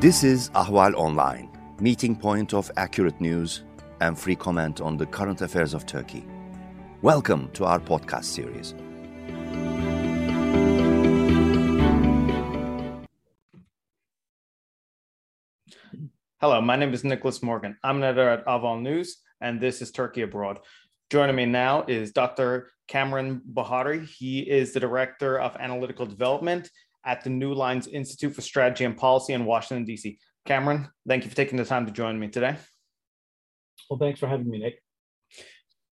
This is Ahval Online, meeting point of accurate news and free comment on the current affairs of Turkey. Welcome to our podcast series. Hello, my name is Nicholas Morgan. I'm an editor at Ahval News, and this is Turkey Abroad. Joining me now is Dr. Kamran Bokhari. He is the Director of Analytical Development at the New Lines Institute for Strategy and Policy in Washington, D.C. Kamran, thank you for taking the time to join me today. Well, thanks for having me, Nick.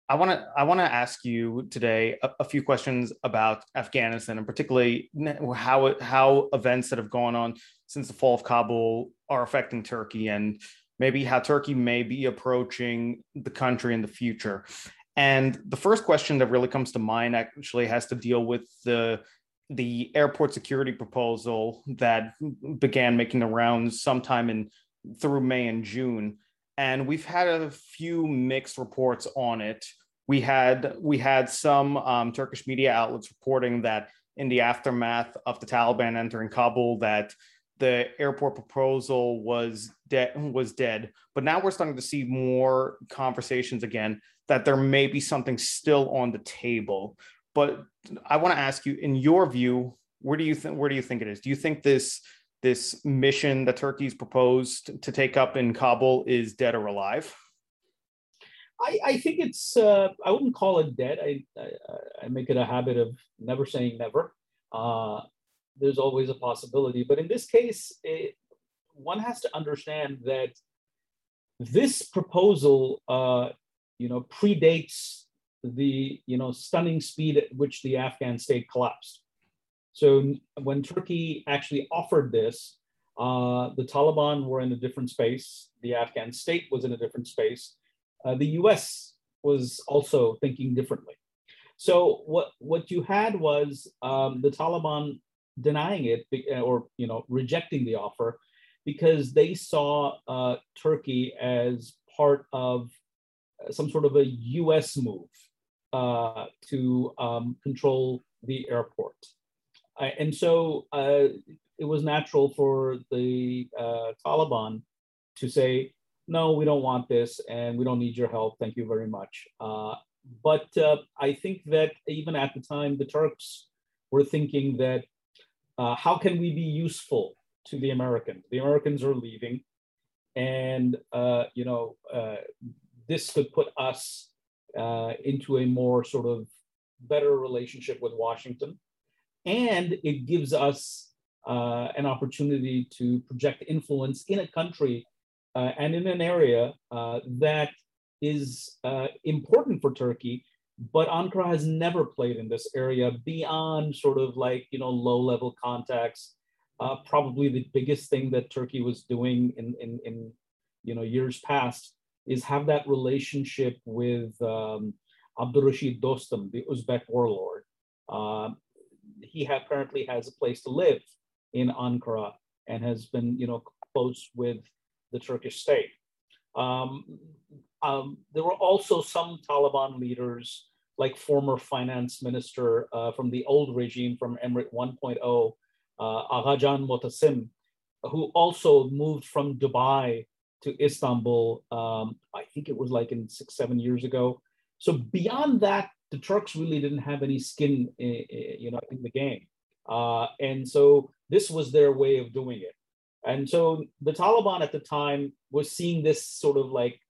I want to I want to ask you today a, a, few questions about Afghanistan and particularly how how events that have gone on since the fall of Kabul are affecting Turkey and maybe how Turkey may be approaching the country in the future. And the first question that really comes to mind actually has to deal with the the airport security proposal that began making the rounds sometime in through May and June. And we've had a few mixed reports on it. We had we had some um, Turkish media outlets reporting that in the aftermath of the Taliban entering Kabul, that the airport proposal was dead was dead. But now we're starting to see more conversations again that there may be something still on the table. But I want to ask you, in your view, where do you think where do you think it is? Do you think this this mission that Turkey's proposed to take up in Kabul is dead or alive? I, I think it's uh, I wouldn't call it dead. I, I, I make it a habit of never saying never. Uh, there's always a possibility, but in this case, it, one has to understand that this proposal, uh, you know, predates the you know stunning speed at which the Afghan state collapsed. So when Turkey actually offered this, uh, the Taliban were in a different space. The Afghan state was in a different space. Uh, the U.S. was also thinking differently. So what what you had was um, the Taliban denying it or you know rejecting the offer because they saw uh, Turkey as part of some sort of a U.S. move uh, to um, control the airport. Uh, and so uh, it was natural for the uh, Taliban to say, no, we don't want this and we don't need your help. Thank you very much. Uh, but uh, I think that even at the time, the Turks were thinking that how can we be useful to the Americans? The Americans are leaving. And, you know, this could put us uh, into a more sort of better relationship with Washington. And it gives us uh, an opportunity to project influence in a country uh, and in an area uh, that is uh, important for Turkey. But Ankara has never played in this area beyond sort of like, you know, low level contacts. Uh, probably the biggest thing that Turkey was doing in, in, in you know, years past is have that relationship with um, Abdurrashid Dostum, the Uzbek warlord. Uh, he apparently has a place to live in Ankara and has been, you know, close with the Turkish state. Um, um, there were also some Taliban leaders, like former finance minister uh, from the old regime, from Emirate 1.0, uh, Aghajan Motasim, who also moved from Dubai to Istanbul. Um, I think it was like in six, seven years ago. So beyond that, the Turks really didn't have any skin, in, eh, eh, you know, in the game, uh, and so this was their way of doing it. And so the Taliban at the time was seeing this sort of like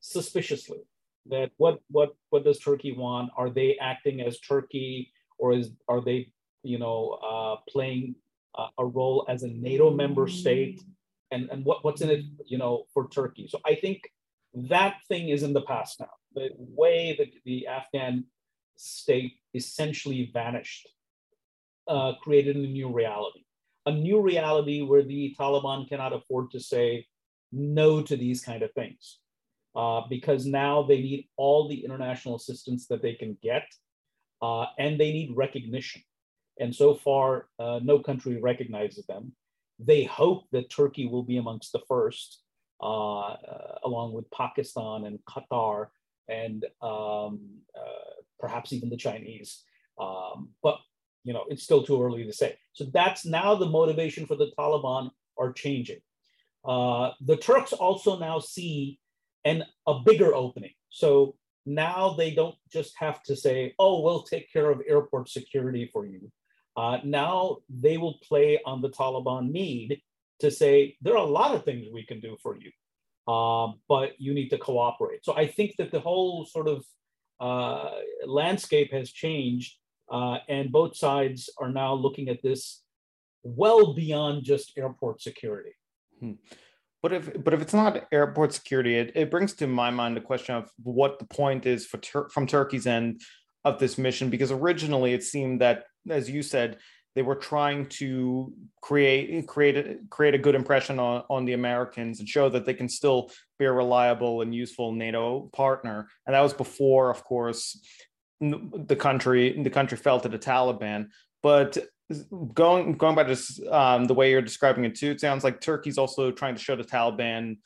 suspiciously that what what what does Turkey want? Are they acting as Turkey, or is are they you know uh, playing uh, a role as a NATO member state? And, and what, what's in it, you know, for Turkey. So I think that thing is in the past now. The way that the Afghan state essentially vanished uh, created a new reality, a new reality where the Taliban cannot afford to say no to these kind of things. Uh, because now they need all the international assistance that they can get, uh, and they need recognition. And so far, uh, no country recognizes them. They hope that Turkey will be amongst the first, uh, along with Pakistan and Qatar and um, uh, perhaps even the Chinese. Um, but you know, it's still too early to say. So that's now the motivation for the Taliban are changing. uh, the Turks also now see an, a bigger opening. So now they don't just have to say, oh, we'll take care of airport security for you. Uh, now they will play on the Taliban need to say, there are a lot of things we can do for you, uh, but you need to cooperate. So I think that the whole sort of uh, landscape has changed, uh, and both sides are now looking at this well beyond just airport security. Hmm. But if but if it's not airport security, it, it brings to my mind the question of what the point is for Tur- from Turkey's end of this mission, because originally it seemed that, as you said, they were trying to create create a, create a good impression on, on the Americans and show that they can still be a reliable and useful NATO partner. And that was before, of course, the country the country fell to the Taliban. But going going by this um, the way you're describing it too, it sounds like Turkey's also trying to show the Taliban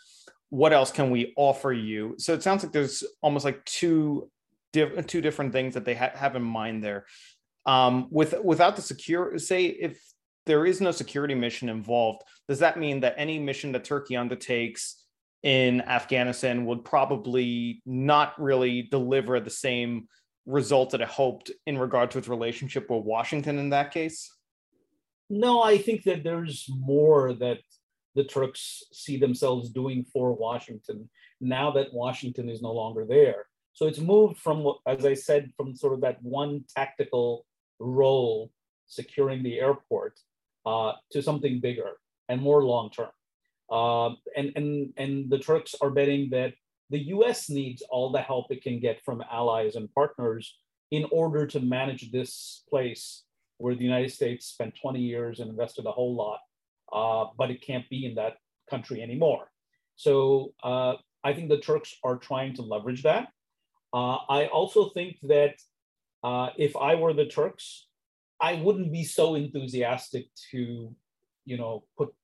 what else can we offer you. So it sounds like there's almost like two two different things that they ha- have in mind there. Um, with without the secure, say if there is no security mission involved, does that mean that any mission that Turkey undertakes in Afghanistan would probably not really deliver the same result that it hoped in regard to its relationship with Washington in that case? No, I think that there's more that the Turks see themselves doing for Washington now that Washington is no longer there. So it's moved from, as I said, from sort of that one tactical role securing the airport uh, to something bigger and more long term. Uh, and, and, and the Turks are betting that the US needs all the help it can get from allies and partners in order to manage this place where the United States spent 20 years and invested a whole lot, uh, but it can't be in that country anymore. So uh, I think the Turks are trying to leverage that. Uh, I also think that uh, if I were the Turks, I wouldn't be so enthusiastic to, you know, put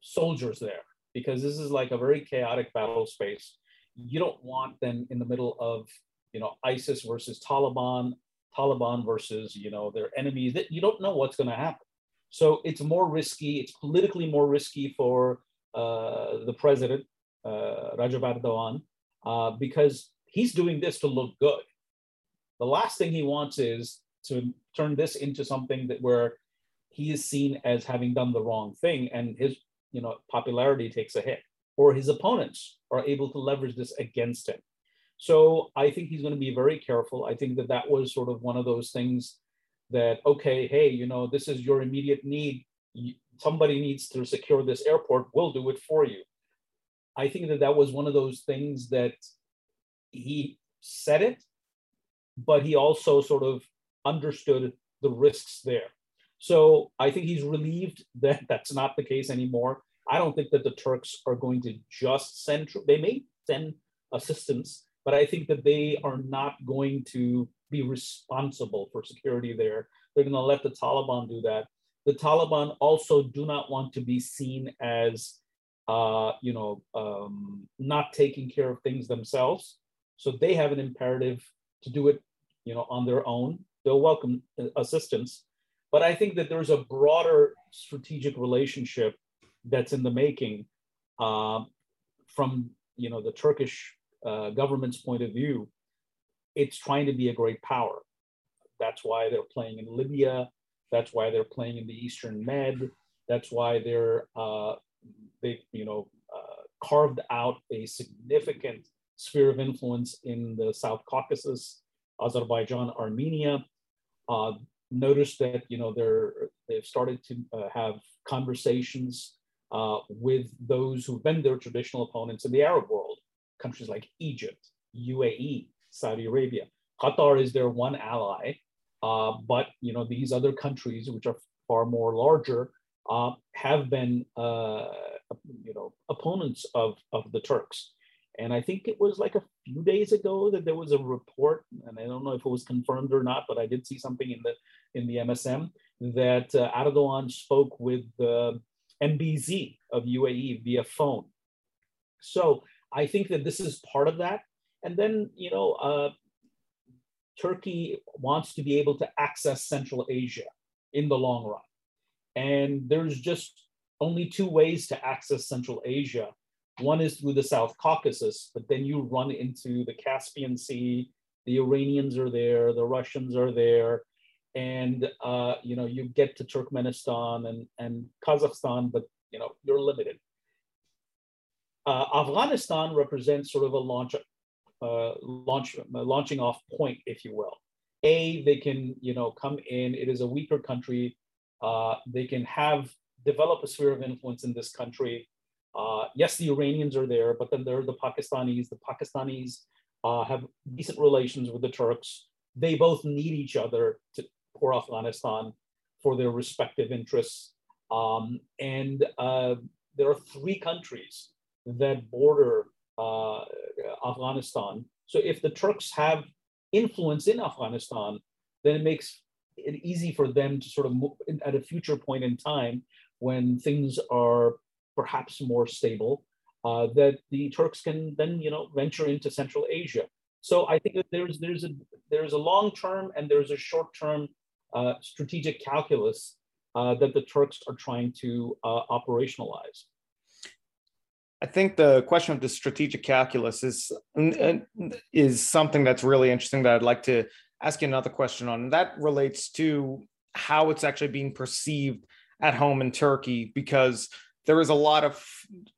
soldiers there because this is like a very chaotic battle space. You don't want them in the middle of, you know, ISIS versus Taliban, Taliban versus, you know, their enemies. That you don't know what's going to happen. So it's more risky. It's politically more risky for uh, the president, uh, Rajab Erdogan, uh, because he's doing this to look good. The last thing he wants is to turn this into something that where he is seen as having done the wrong thing, and his you know popularity takes a hit, or his opponents are able to leverage this against him. So I think he's going to be very careful. I think that that was sort of one of those things that, okay, hey, you know, this is your immediate need. Somebody needs to secure this airport. We'll do it for you. I think that that was one of those things that he said it, but he also sort of understood the risks there. So I think he's relieved that that's not the case anymore. I don't think that the Turks are going to just send, they may send assistance, but I think that they are not going to be responsible for security there. They're going to let the Taliban do that. The Taliban also do not want to be seen as, uh, you know, um, not taking care of things themselves. So they have an imperative to do it, you know, on their own. They'll welcome assistance, but I think that there's a broader strategic relationship that's in the making uh, from, you know, the Turkish uh, government's point of view, it's trying to be a great power. That's why they're playing in Libya. That's why they're playing in the Eastern Med. That's why they're uh, they you know uh, carved out a significant sphere of influence in the South Caucasus, Azerbaijan, Armenia. Uh, notice that you know they're they've started to uh, have conversations uh, with those who've been their traditional opponents in the Arab world countries like Egypt, UAE, Saudi Arabia. Qatar is their one ally, uh, but you know these other countries, which are far more larger, uh, have been uh, you know opponents of of the Turks. And I think it was like a few days ago that there was a report, and I don't know if it was confirmed or not, but I did see something in the in the MSM that uh, Erdogan spoke with the MBZ of UAE via phone. So I think that this is part of that. And then, you know, uh, Turkey wants to be able to access Central Asia in the long run. And there's just only two ways to access Central Asia. One is through the South Caucasus, but then you run into the Caspian Sea. The Iranians are there, the Russians are there, and uh, you know you get to Turkmenistan and and Kazakhstan, but you know you're limited. Uh, Afghanistan represents sort of a launch, uh, launch, launching off point, if you will. A, they can, you know, come in. It is a weaker country. Uh, they can have develop a sphere of influence in this country. Uh, yes, the Iranians are there, but then there are the Pakistanis. The Pakistanis uh, have decent relations with the Turks. They both need each other to, for Afghanistan for their respective interests. Um, and uh, there are three countries that border uh, Afghanistan. So if the Turks have influence in Afghanistan, then it makes it easy for them to sort of move at a future point in time when things are perhaps more stable, uh, that the Turks can then you know venture into Central Asia. So I think that there's there's a there's a long term and there's a short term uh, strategic calculus uh, that the Turks are trying to uh, operationalize. I think the question of the strategic calculus is is something that's really interesting that I'd like to ask you another question on. And that relates to how it's actually being perceived at home in Turkey, because there is a lot of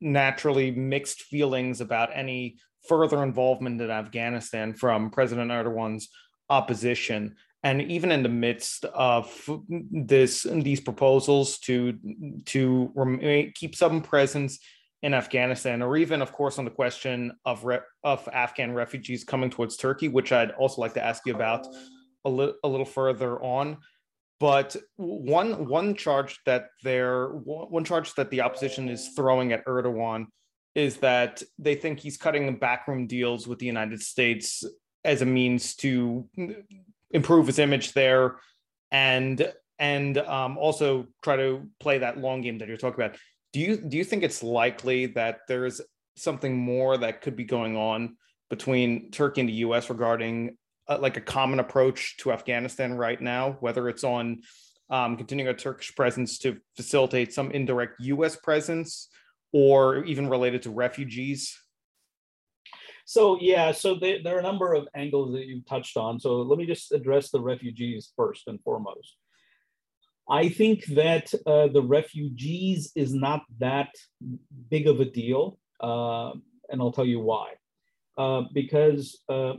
naturally mixed feelings about any further involvement in Afghanistan from President Erdogan's opposition. And even in the midst of this, these proposals to to keep some presence in Afghanistan, or even, of course, on the question of re- of Afghan refugees coming towards Turkey, which I'd also like to ask you about a, li- a little further on. But one one charge that they're one charge that the opposition is throwing at Erdogan is that they think he's cutting backroom deals with the United States as a means to improve his image there, and and um, also try to play that long game that you're talking about do you do you think it's likely that there's something more that could be going on between Turkey and the U.S. regarding uh, like a common approach to Afghanistan right now, whether it's on um, continuing a Turkish presence to facilitate some indirect U.S. presence, or even related to refugees? So yeah, so they, there are a number of angles that you've touched on. So let me just address the refugees first and foremost. I think that uh, the refugees is not that big of a deal, uh, and I'll tell you why. Uh, because uh,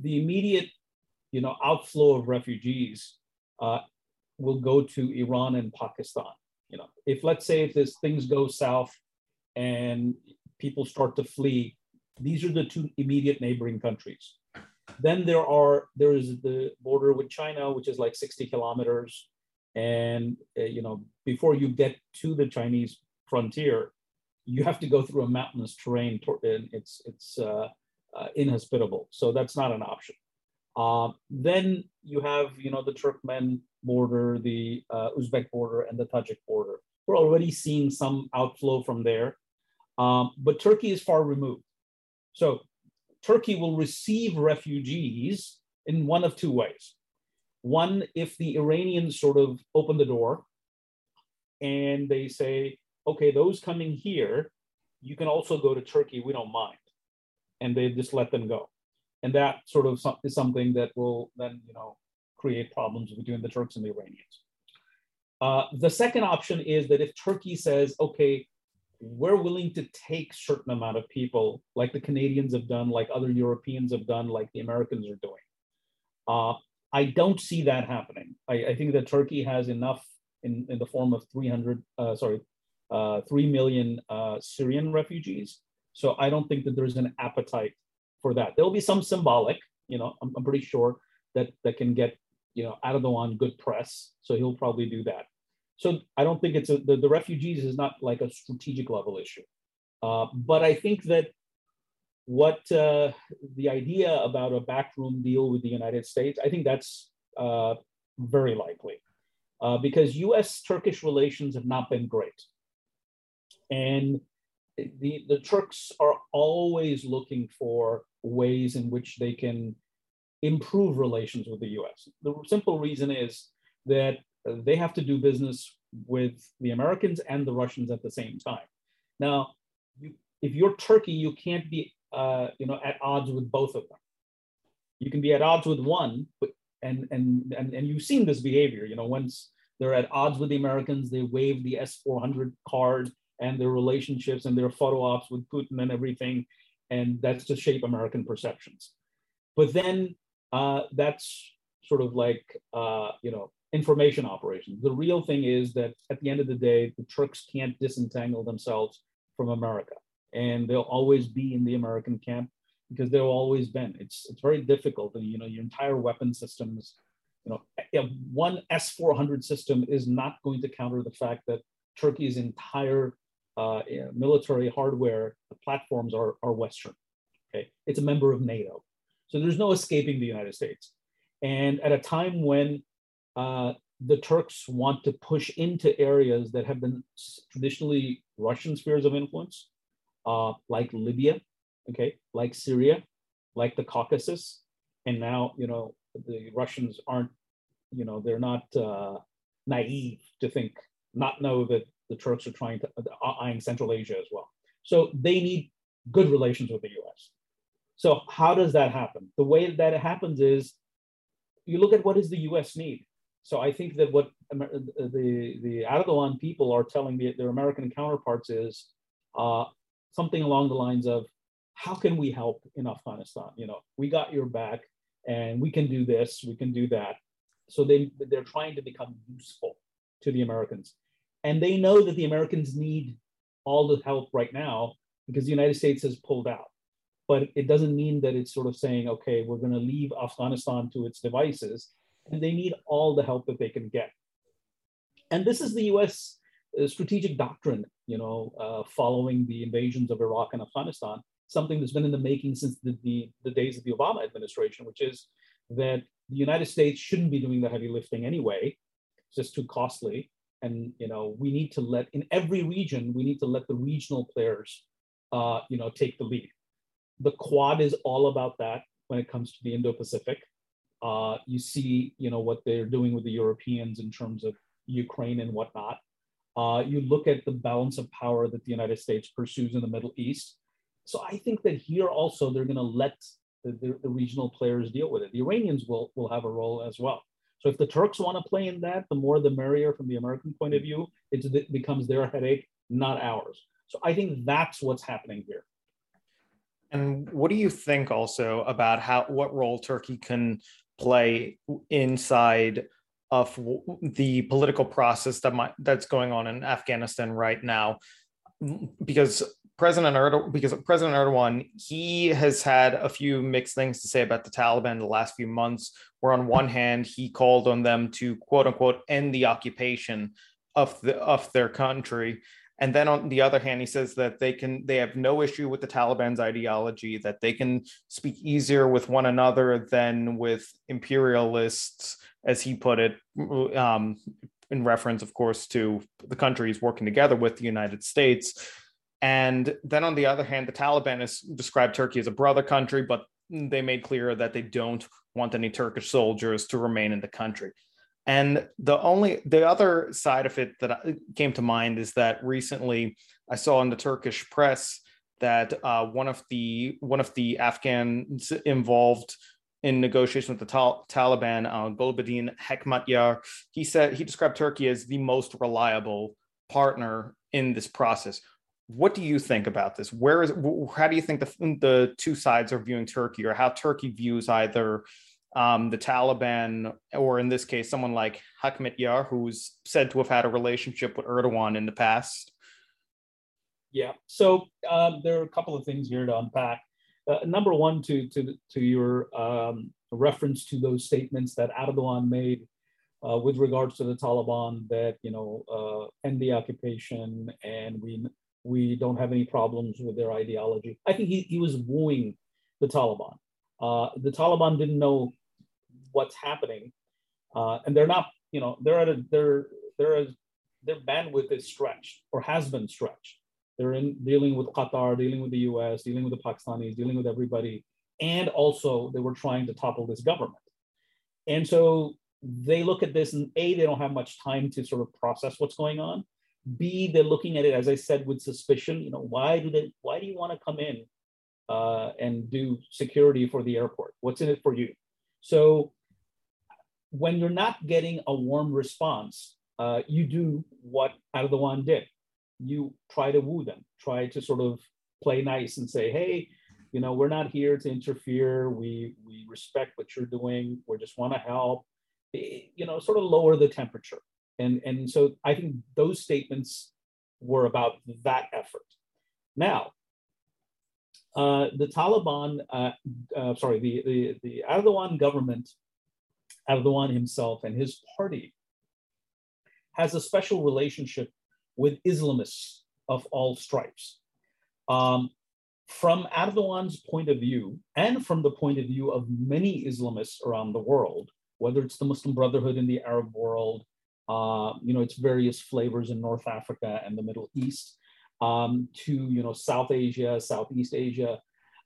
the immediate, you know, outflow of refugees uh, will go to Iran and Pakistan. You know, if let's say if this things go south and people start to flee, these are the two immediate neighboring countries. Then there are there is the border with China, which is like 60 kilometers and uh, you know before you get to the chinese frontier you have to go through a mountainous terrain and it's it's uh, uh, inhospitable. So that's not an option. Uh, then you have you know the turkmen border the uh, uzbek border and the tajik border. We're already seeing some outflow from there. Um, but turkey is far removed. So turkey will receive refugees in one of two ways. One, if the Iranians sort of open the door and they say, okay, those coming here, you can also go to Turkey, we don't mind. And they just let them go. And that sort of is something that will then, you know, create problems between the Turks and the Iranians. Uh, the second option is that if Turkey says, okay, we're willing to take certain amount of people, like the Canadians have done, like other Europeans have done, like the Americans are doing, uh, I don't see that happening. I, I think that Turkey has enough in, in the form of 300, uh, sorry, uh, 3 million uh, Syrian refugees. So I don't think that there's an appetite for that. There'll be some symbolic, you know, I'm, I'm pretty sure that that can get, you know, Erdogan good press. So he'll probably do that. So I don't think it's a, the, the refugees is not like a strategic level issue. Uh, but I think that what uh, the idea about a backroom deal with the United States, I think that's uh, very likely uh, because US Turkish relations have not been great. And the, the Turks are always looking for ways in which they can improve relations with the US. The simple reason is that they have to do business with the Americans and the Russians at the same time. Now, you, if you're Turkey, you can't be uh, you know at odds with both of them. You can be at odds with one, but and and and and you've seen this behavior. You know, once they're at odds with the Americans, they wave the S400 card and their relationships and their photo ops with Putin and everything, and that's to shape American perceptions. But then uh, that's sort of like uh, you know information operations. The real thing is that at the end of the day, the Turks can't disentangle themselves from America, and they'll always be in the American camp because they've always been. It's it's very difficult, and you know your entire weapon systems. You know, one S four hundred system is not going to counter the fact that Turkey's entire uh, military hardware platforms are, are Western. Okay, it's a member of NATO, so there's no escaping the United States. And at a time when uh, the Turks want to push into areas that have been traditionally Russian spheres of influence, uh, like Libya, okay, like Syria, like the Caucasus, and now you know the Russians aren't, you know, they're not uh, naive to think, not know that the Turks are trying to uh, eyeing Central Asia as well. So they need good relations with the U.S. So how does that happen? The way that it happens is you look at what does the U.S. need. So I think that what the the Erdogan people are telling the, their American counterparts is uh, something along the lines of, "How can we help in Afghanistan? You know, we got your back, and we can do this, we can do that." So they they're trying to become useful to the Americans, and they know that the Americans need all the help right now because the United States has pulled out. But it doesn't mean that it's sort of saying, "Okay, we're going to leave Afghanistan to its devices." and they need all the help that they can get. And this is the US uh, strategic doctrine, you know, uh, following the invasions of Iraq and Afghanistan, something that's been in the making since the, the, the days of the Obama administration, which is that the United States shouldn't be doing the heavy lifting anyway. It's just too costly. And, you know, we need to let, in every region, we need to let the regional players, uh, you know, take the lead. The Quad is all about that when it comes to the Indo-Pacific. Uh, you see, you know, what they're doing with the Europeans in terms of Ukraine and whatnot. Uh, you look at the balance of power that the United States pursues in the Middle East. So I think that here also they're going to let the, the, the, regional players deal with it. The Iranians will, will have a role as well. So if the Turks want to play in that, the more the merrier from the American point of view. it becomes their headache, not ours. So I think that's what's happening here. And what do you think also about how what role Turkey can play inside of the political process that might that's going on in Afghanistan right now because President Erdogan because President Erdogan he has had a few mixed things to say about the Taliban the last few months where on one hand he called on them to quote unquote end the occupation of the of their country and then on the other hand, he says that they can they have no issue with the Taliban's ideology, that they can speak easier with one another than with imperialists, as he put it, um, in reference, of course, to the countries working together with the United States. And then on the other hand, the Taliban has described Turkey as a brother country, but they made clear that they don't want any Turkish soldiers to remain in the country. And the only the other side of it that came to mind is that recently I saw in the Turkish press that uh, one of the one of the Afghans involved in negotiation with the Tal- Taliban, uh, Gulbuddin Hekmatyar, he said he described Turkey as the most reliable partner in this process. What do you think about this? Where is how do you think the the two sides are viewing Turkey, or how Turkey views either um, the Taliban, or in this case, someone like Hekmatyar, who's said to have had a relationship with Erdogan in the past? Yeah, so um, there are a couple of things here to unpack. Uh, number one, to to to your um, reference to those statements that Erdogan made uh, with regards to the Taliban, that you know uh, end the occupation and we we don't have any problems with their ideology. I think he, he was wooing the Taliban. Uh, the Taliban didn't know what's happening, uh, and they're not, you know, they're at a they're they're a, their bandwidth is stretched or has been stretched. They're in dealing with Qatar, dealing with the U.S., dealing with the Pakistanis, dealing with everybody, and also they were trying to topple this government. And so they look at this and A, they don't have much time to sort of process what's going on. B, they're looking at it, as I said, with suspicion. You know, why do they, why do you want to come in uh, and do security for the airport? What's in it for you? So when you're not getting a warm response, uh, you do what Erdogan did. You try to woo them, try to sort of play nice and say, hey, you know, we're not here to interfere. We we respect what you're doing. We just want to help. You know, sort of lower the temperature. And and so I think those statements were about that effort. Now, uh, the Taliban, uh, uh, sorry, the, the, the Erdogan government, Erdogan himself and his party has a special relationship with Islamists of all stripes. Um, from Erdogan's point of view, and from the point of view of many Islamists around the world, whether it's the Muslim Brotherhood in the Arab world, uh, you know, its various flavors in North Africa and the Middle East, um, to you know South Asia, Southeast Asia.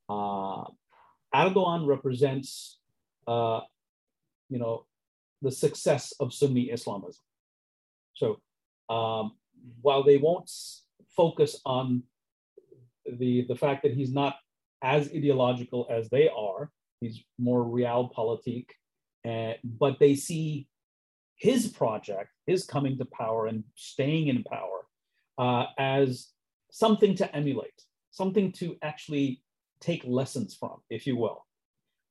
Uh, Erdogan represents, uh, you know, the success of Sunni Islamism. So um, while they won't focus on the the fact that he's not as ideological as they are, he's more realpolitik, uh, but they see his project, his coming to power and staying in power, uh, as something to emulate, something to actually take lessons from, if you will.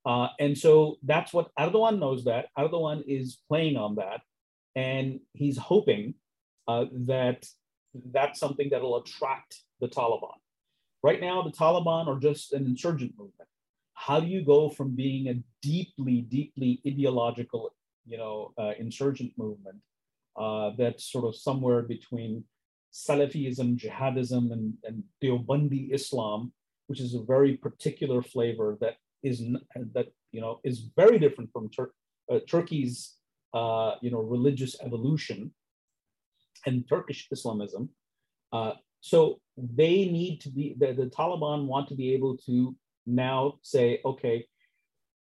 Uh, and so that's what Erdogan knows that. Erdogan is playing on that. And he's hoping uh, that that's something that will attract the Taliban. Right now, the Taliban are just an insurgent movement. How do you go from being a deeply, deeply ideological, you know, uh, insurgent movement uh, that's sort of somewhere between Salafism, jihadism, and, and Deobandi Islam, which is a very particular flavor that is that you know is very different from Tur- uh, Turkey's uh, you know religious evolution and Turkish Islamism. Uh, so they need to be the, the Taliban want to be able to now say, okay,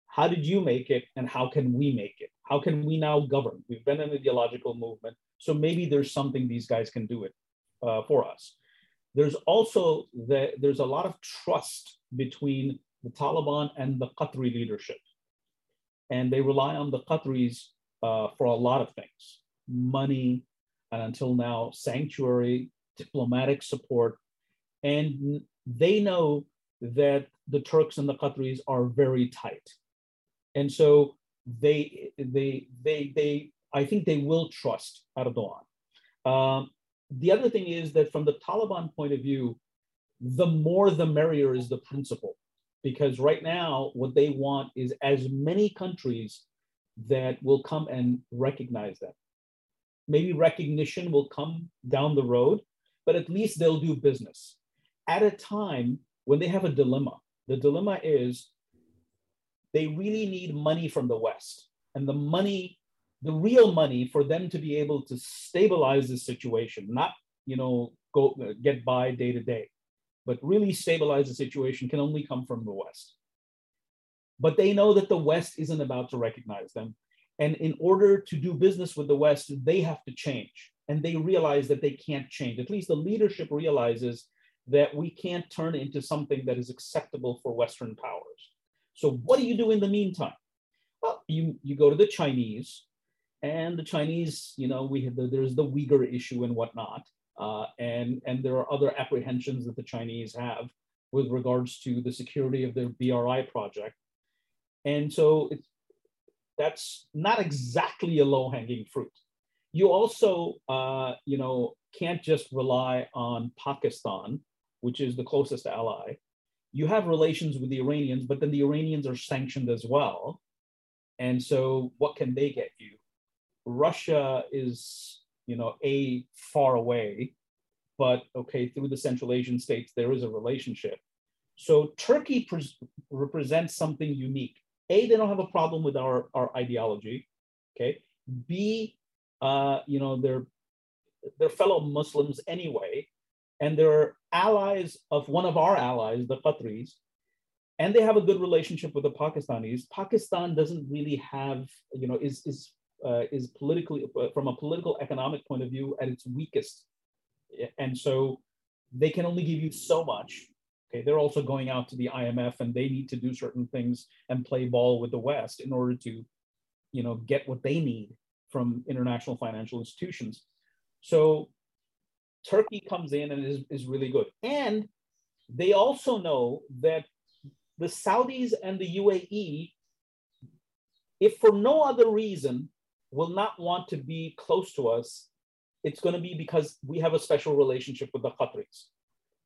how did you make it, and how can we make it? How can we now govern? We've been an ideological movement, so maybe there's something these guys can do it uh, for us. There's also the, there's a lot of trust between the Taliban and the Qatari leadership. And they rely on the Qataris uh, for a lot of things money, and until now, sanctuary, diplomatic support. And they know that the Turks and the Qataris are very tight. And so they, they, they, they, I think they will trust Erdogan. Um, the other thing is that from the Taliban point of view, the more the merrier is the principle. Because right now, what they want is as many countries that will come and recognize them. Maybe recognition will come down the road, but at least they'll do business at a time when they have a dilemma. The dilemma is they really need money from the West. And the money the real money for them to be able to stabilize the situation, not you know go get by day to day, but really stabilize the situation can only come from the West. But they know that the West isn't about to recognize them. And in order to do business with the West, they have to change. And they realize that they can't change. At least the leadership realizes that we can't turn into something that is acceptable for Western powers. So, what do you do in the meantime? Well, you, you go to the Chinese, and the Chinese, you know, we have the, there's the Uyghur issue and whatnot, uh, and and there are other apprehensions that the Chinese have with regards to the security of their BRI project, and so it's that's not exactly a low hanging fruit. You also, uh, you know, can't just rely on Pakistan, which is the closest ally. You have relations with the Iranians, but then the Iranians are sanctioned as well. And so, what can they get you? Russia is, you know, a far away, but okay, through the Central Asian states, there is a relationship. So Turkey represents something unique. A, they don't have a problem with our, our ideology. Okay. B, uh, you know, they're they're fellow Muslims anyway, and they're allies of one of our allies, the Qataris, and they have a good relationship with the Pakistanis. Pakistan doesn't really have, you know, is is uh, is politically, uh, from a political economic point of view, at its weakest. And so they can only give you so much. Okay, they're also going out to the IMF and they need to do certain things and play ball with the West in order to, you know, get what they need from international financial institutions. So Turkey comes in and is, is really good. And they also know that the Saudis and the UAE, if for no other reason, will not want to be close to us, it's going to be because we have a special relationship with the Qataris.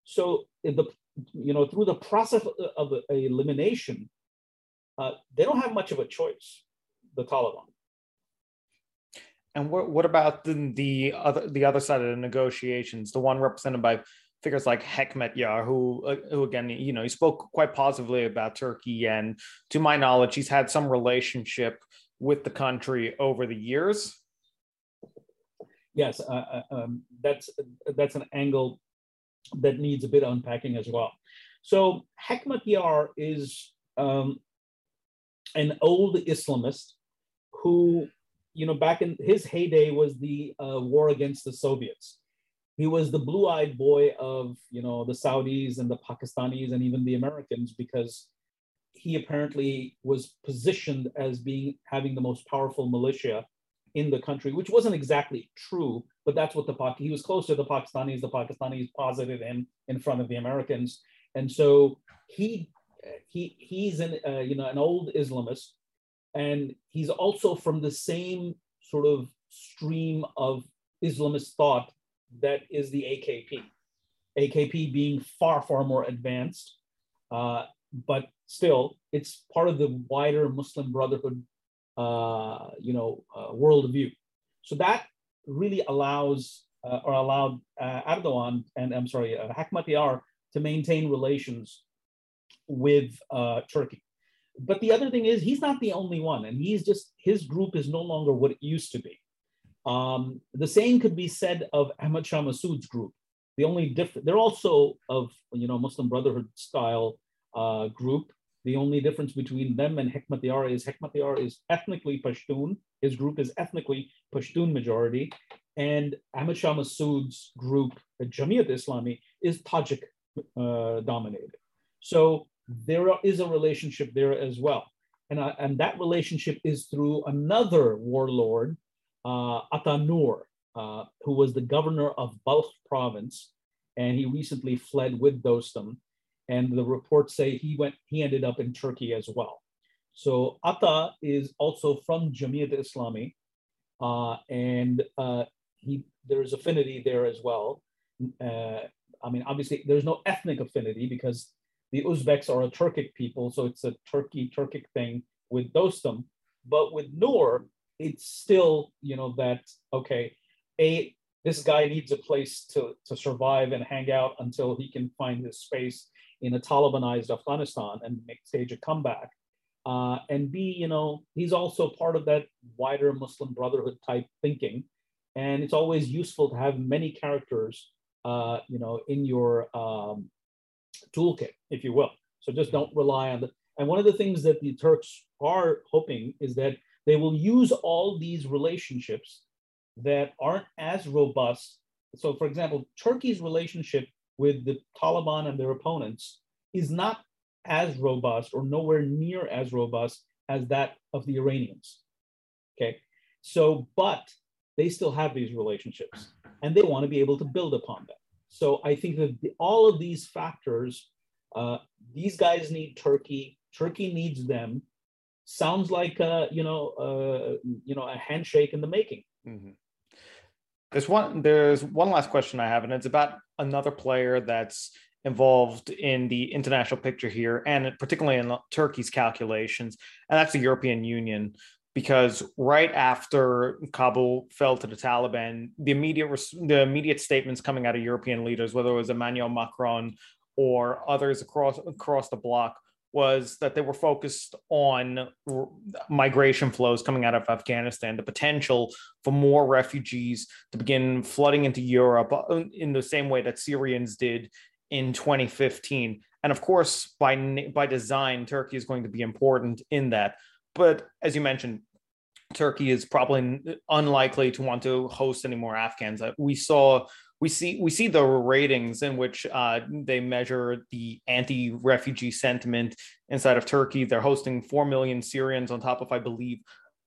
So the you know through the process of elimination, uh, they don't have much of a choice. The Taliban. And what, what about the, the other the other side of the negotiations, the one represented by figures like Hekmatyar, who uh, who again, you know, he spoke quite positively about Turkey, and to my knowledge, he's had some relationship with the country over the years. Yes, uh, uh um, that's that's an angle that needs a bit of unpacking as well. So Hekmatyar is um, an old Islamist who you know, back in his heyday was the uh, war against the Soviets. He was the blue-eyed boy of, you know, the Saudis and the Pakistanis and even the Americans because he apparently was positioned as being having the most powerful militia in the country, which wasn't exactly true, but that's what the Pak he was close to the Pakistanis. The Pakistanis posited him in front of the Americans, and so he he he's an uh, you know an old Islamist and he's also from the same sort of stream of Islamist thought that is the AKP. AKP being far, far more advanced, uh, but still, it's part of the wider Muslim Brotherhood, uh, you know, uh, worldview. So that really allows uh, or allowed uh, Erdogan and I'm sorry, uh, Hekmatyar to maintain relations with uh, Turkey but the other thing is he's not the only one and he's just his group is no longer what it used to be um, the same could be said of ahmad shah massoud's group the only different they're also of you know muslim brotherhood style uh, group the only difference between them and Hekmatyar is Hekmatyar is ethnically Pashtun. His group is ethnically Pashtun majority. And Ahmad Shah Massoud's group, Jamiat Islami, is Tajik uh, dominated. So there is a relationship there as well. And, uh, and that relationship is through another warlord, uh, Ata Nur, uh, who was the governor of Balkh province. And he recently fled with Dostum. And the reports say he went, he ended up in Turkey as well. So Ata is also from Jamiat Islami. Uh, and uh, he, there's affinity there as well. Uh, I mean, obviously, there's no ethnic affinity because the Uzbeks are a Turkic people, so it's a Turkey Turkic thing with Dostum. But with Nur, it's still, you know, that okay, a this guy needs a place to, to survive and hang out until he can find his space in a Talibanized Afghanistan and make stage a comeback. Uh, and B, you know, he's also part of that wider Muslim Brotherhood type thinking. And it's always useful to have many characters, uh, you know, in your um, toolkit, if you will. So just don't mm-hmm. rely on the. And one of the things that the Turks are hoping is that they will use all these relationships that aren't as robust. So, for example, Turkey's relationship with the Taliban and their opponents is not as robust or nowhere near as robust as that of the Iranians. Okay. So, but they still have these relationships and they want to be able to build upon them. So I think that the, all of these factors, uh, these guys need Turkey. Turkey needs them. Sounds like a, you know, uh, you know, a handshake in the making. Mm-hmm. There's one. There's one last question I have, and it's about another player that's involved in the international picture here, and particularly in Turkey's calculations, and that's the European Union because right after Kabul fell to the Taliban, the immediate the immediate statements coming out of European leaders, whether it was Emmanuel Macron or others across across the bloc, was that they were focused on migration flows coming out of Afghanistan, the potential for more refugees to begin flooding into Europe uh, in the same way that Syrians did in 2015. And of course, by by design, Turkey is going to be important in that. But as you mentioned, Turkey is probably unlikely to want to host any more Afghans. Uh, we saw we see we see the ratings in which uh, they measure the anti-refugee sentiment inside of Turkey. They're hosting four million Syrians on top of, I believe,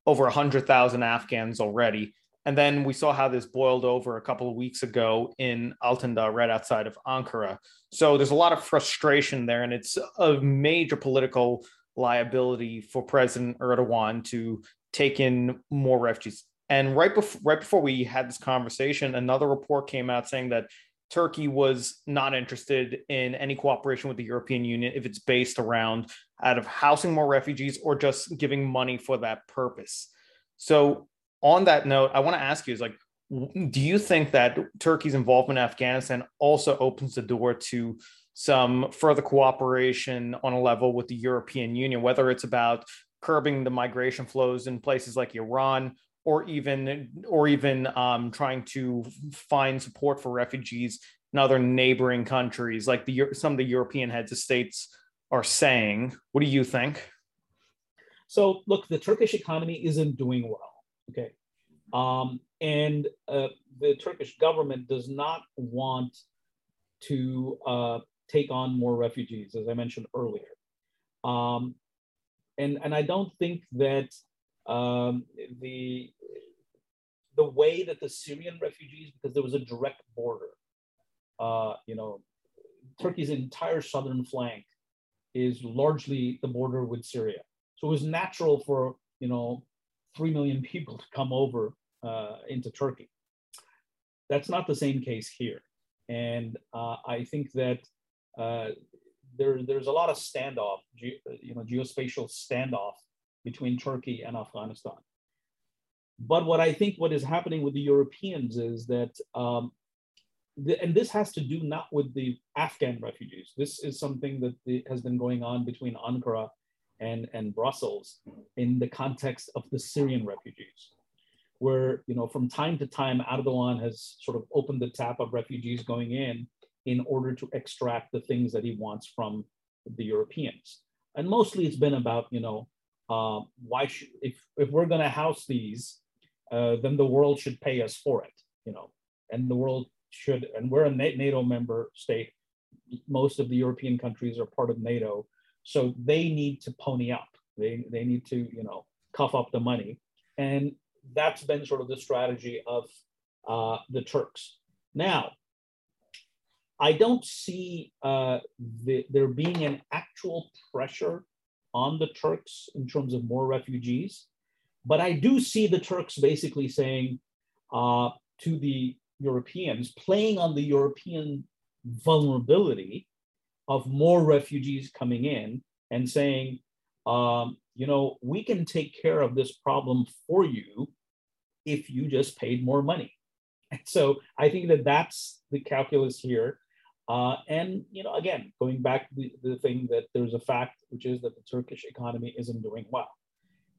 over hundred thousand Afghans already. And then we saw how this boiled over a couple of weeks ago in Altındağ, right outside of Ankara. So there's a lot of frustration there, and it's a major political liability for President Erdogan to take in more refugees. And right before right before we had this conversation, another report came out saying that Turkey was not interested in any cooperation with the European Union if it's based around out of housing more refugees or just giving money for that purpose. So, on that note, I want to ask you: is like, do you think that Turkey's involvement in Afghanistan also opens the door to some further cooperation on a level with the European Union, whether it's about curbing the migration flows in places like Iran or even or even um, trying to find support for refugees in other neighboring countries, like the some of the European heads of states are saying. What do you think? So, look, the Turkish economy isn't doing well. Okay, um, and uh, the Turkish government does not want to uh, take on more refugees, as I mentioned earlier. Um, and and I don't think that um, the the way that the Syrian refugees, because there was a direct border, uh, you know, Turkey's entire southern flank is largely the border with Syria. So it was natural for you know three million people to come over uh, into Turkey. That's not the same case here, and uh, I think that uh, there, there's a lot of standoff, you know, geospatial standoff between Turkey and Afghanistan. But what I think what is happening with the Europeans is that, um, the, and this has to do not with the Afghan refugees. This is something that the, has been going on between Ankara and, and Brussels in the context of the Syrian refugees, where you know from time to time Erdogan has sort of opened the tap of refugees going in in order to extract the things that he wants from the Europeans. And mostly it's been about, you know, uh, why should, if, if we're going to house these, uh, then the world should pay us for it, you know, and the world should, and we're a NATO member state. Most of the European countries are part of NATO. So they need to pony up. They, they need to, you know, cuff up the money. And that's been sort of the strategy of uh, the Turks. Now, I don't see uh, the, there being an actual pressure on the Turks in terms of more refugees, but I do see the Turks basically saying uh, to the Europeans, playing on the European vulnerability of more refugees coming in and saying, um, you know, we can take care of this problem for you if you just paid more money. And so I think that that's the calculus here. Uh, and you know, again, going back to the, the thing that there's a fact, which is that the Turkish economy isn't doing well.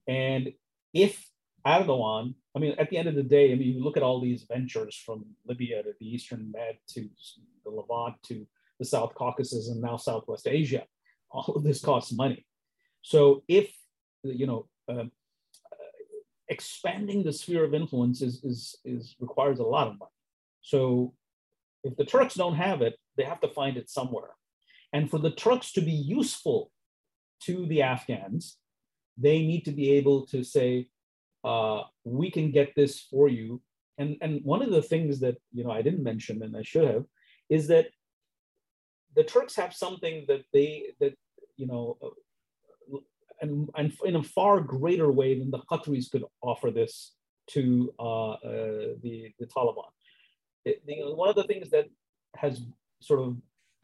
And if Erdogan, I mean, at the end of the day, I mean, you look at all these ventures from Libya to the Eastern Med to the Levant to the South Caucasus and now Southwest Asia, all of this costs money. So if you know, uh, expanding the sphere of influence is, is, is requires a lot of money. So if the Turks don't have it, they have to find it somewhere. And for the Turks to be useful to the Afghans, they need to be able to say, uh, we can get this for you. And, and one of the things that you know I didn't mention and I should have is that the Turks have something that they that you know uh, and, and in a far greater way than the Qataris could offer this to uh, uh, the, the Taliban. It, the, one of the things that has sort of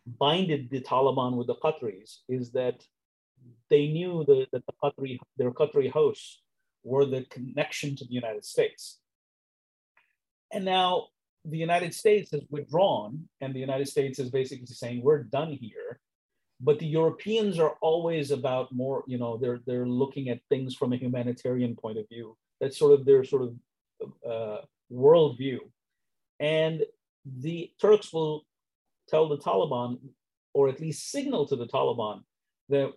binded the Taliban with the Qataris is that they knew that, the Qatari, their Qatari hosts were the connection to the United States. And now the United States has withdrawn, and the United States is basically saying, we're done here. But the Europeans are always about more, you know, they're, they're looking at things from a humanitarian point of view. That's sort of their sort of uh, worldview. And the Turks will tell the Taliban, or at least signal to the Taliban, that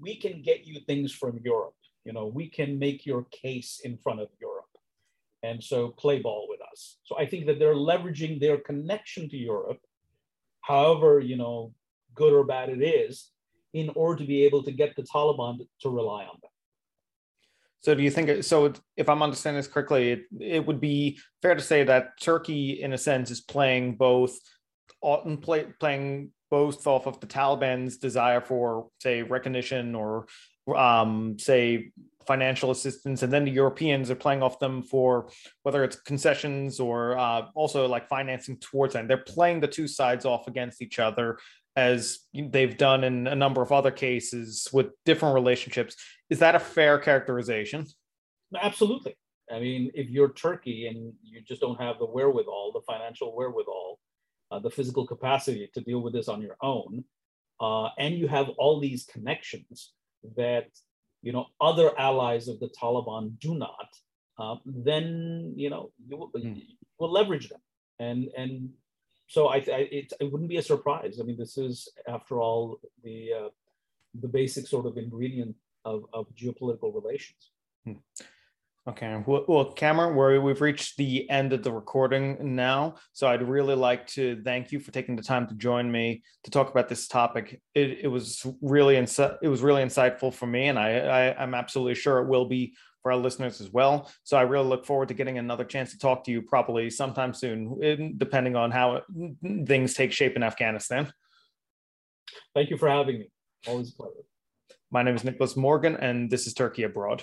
we can get you things from Europe. You know, we can make your case in front of Europe. And so play ball with us. So I think that they're leveraging their connection to Europe, however, you know, good or bad it is, in order to be able to get the Taliban to rely on them. So do you think so if I'm understanding this correctly, it, it would be fair to say that Turkey in a sense is playing both play, playing both off of the Taliban's desire for say recognition or um, say financial assistance and then the europeans are playing off them for whether it's concessions or uh, also like financing towards them they're playing the two sides off against each other as they've done in a number of other cases with different relationships. Is that a fair characterization? Absolutely. I mean, if you're Turkey and you just don't have the wherewithal, the financial wherewithal, uh, the physical capacity to deal with this on your own, uh, and you have all these connections that you know other allies of the Taliban do not, uh, then you know you will, mm. you will leverage them, and and so I, I it, it wouldn't be a surprise. I mean, this is, after all, the uh, the basic sort of ingredient of, of geopolitical relations. Hmm. Okay. Well, well, Kamran, we we've reached the end of the recording now. So I'd really like to thank you for taking the time to join me to talk about this topic. It, it was really insi- it was really insightful for me, and I, I I'm absolutely sure it will be for our listeners as well. So I really look forward to getting another chance to talk to you properly sometime soon, depending on how things take shape in Afghanistan. Thank you for having me. Always a pleasure. My name is Nicholas Morgan, and this is Turkey Abroad.